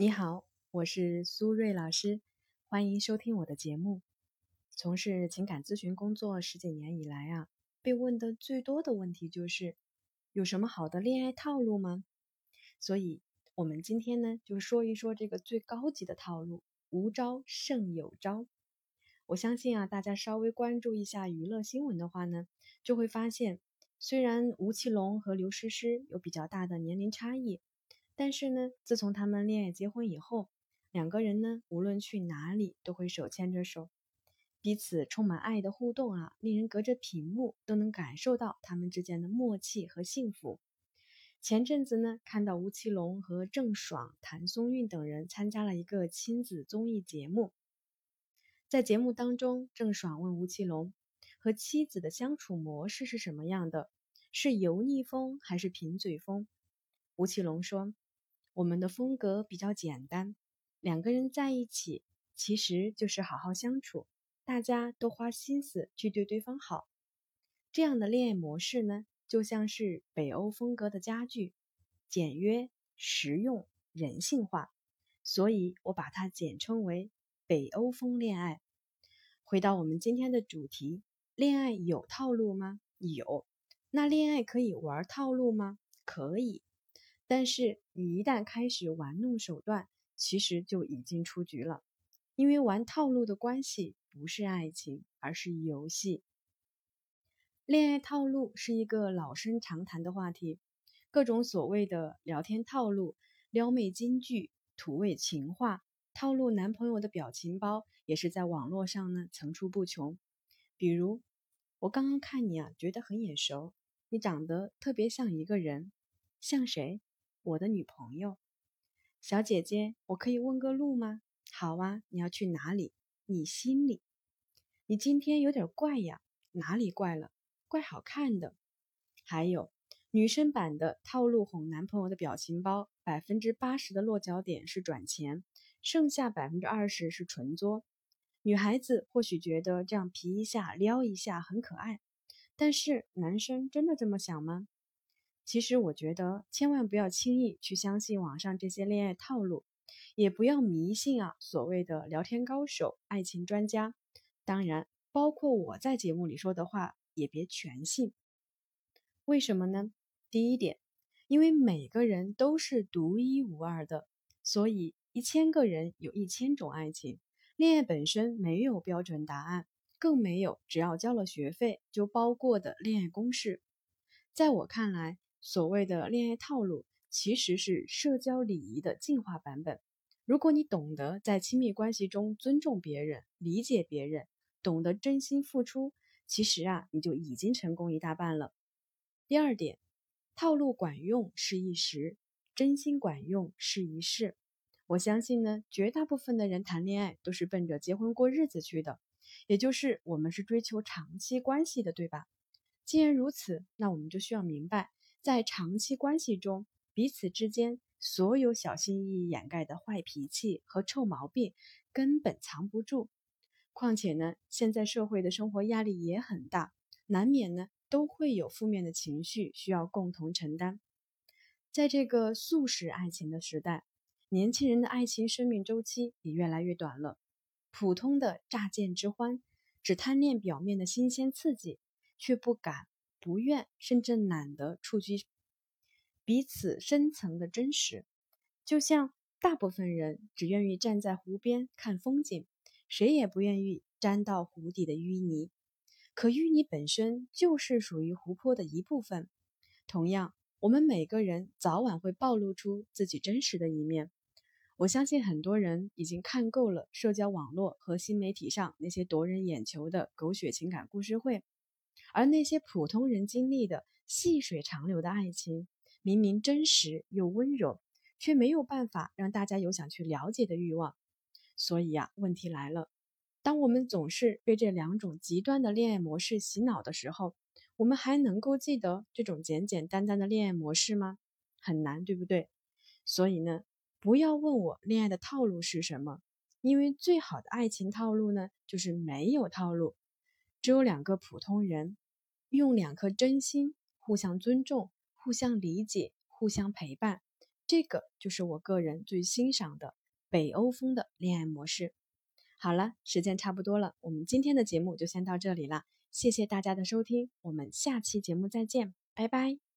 你好，我是苏瑞老师，欢迎收听我的节目。从事情感咨询工作十几年以来啊，被问的最多的问题就是有什么好的恋爱套路吗？所以，我们今天呢，就说一说这个最高级的套路——无招胜有招。我相信啊，大家稍微关注一下娱乐新闻的话呢，就会发现，虽然吴奇隆和刘诗诗有比较大的年龄差异。但是呢，自从他们恋爱结婚以后，两个人呢，无论去哪里都会手牵着手，彼此充满爱的互动啊，令人隔着屏幕都能感受到他们之间的默契和幸福。前阵子呢，看到吴奇隆和郑爽、谭松韵等人参加了一个亲子综艺节目，在节目当中，郑爽问吴奇隆和妻子的相处模式是什么样的，是油腻风还是贫嘴风？吴奇隆说。我们的风格比较简单，两个人在一起其实就是好好相处，大家都花心思去对对方好。这样的恋爱模式呢，就像是北欧风格的家具，简约、实用、人性化，所以我把它简称为北欧风恋爱。回到我们今天的主题，恋爱有套路吗？有。那恋爱可以玩套路吗？可以。但是你一旦开始玩弄手段，其实就已经出局了，因为玩套路的关系不是爱情，而是游戏。恋爱套路是一个老生常谈的话题，各种所谓的聊天套路、撩妹金句、土味情话、套路男朋友的表情包，也是在网络上呢层出不穷。比如，我刚刚看你啊，觉得很眼熟，你长得特别像一个人，像谁？我的女朋友，小姐姐，我可以问个路吗？好啊，你要去哪里？你心里，你今天有点怪呀，哪里怪了？怪好看的。还有女生版的套路哄男朋友的表情包，百分之八十的落脚点是转钱，剩下百分之二十是纯作。女孩子或许觉得这样皮一下、撩一下很可爱，但是男生真的这么想吗？其实我觉得，千万不要轻易去相信网上这些恋爱套路，也不要迷信啊所谓的聊天高手、爱情专家。当然，包括我在节目里说的话，也别全信。为什么呢？第一点，因为每个人都是独一无二的，所以一千个人有一千种爱情。恋爱本身没有标准答案，更没有只要交了学费就包过的恋爱公式。在我看来，所谓的恋爱套路，其实是社交礼仪的进化版本。如果你懂得在亲密关系中尊重别人、理解别人，懂得真心付出，其实啊，你就已经成功一大半了。第二点，套路管用是一时，真心管用是一世。我相信呢，绝大部分的人谈恋爱都是奔着结婚过日子去的，也就是我们是追求长期关系的，对吧？既然如此，那我们就需要明白。在长期关系中，彼此之间所有小心翼翼掩盖的坏脾气和臭毛病根本藏不住。况且呢，现在社会的生活压力也很大，难免呢都会有负面的情绪需要共同承担。在这个速食爱情的时代，年轻人的爱情生命周期也越来越短了。普通的乍见之欢，只贪恋表面的新鲜刺激，却不敢。不愿，甚至懒得触及彼此深层的真实，就像大部分人只愿意站在湖边看风景，谁也不愿意沾到湖底的淤泥。可淤泥本身就是属于湖泊的一部分。同样，我们每个人早晚会暴露出自己真实的一面。我相信很多人已经看够了社交网络和新媒体上那些夺人眼球的狗血情感故事会。而那些普通人经历的细水长流的爱情，明明真实又温柔，却没有办法让大家有想去了解的欲望。所以呀，问题来了：当我们总是被这两种极端的恋爱模式洗脑的时候，我们还能够记得这种简简单单的恋爱模式吗？很难，对不对？所以呢，不要问我恋爱的套路是什么，因为最好的爱情套路呢，就是没有套路。只有两个普通人，用两颗真心互相尊重、互相理解、互相陪伴，这个就是我个人最欣赏的北欧风的恋爱模式。好了，时间差不多了，我们今天的节目就先到这里了。谢谢大家的收听，我们下期节目再见，拜拜。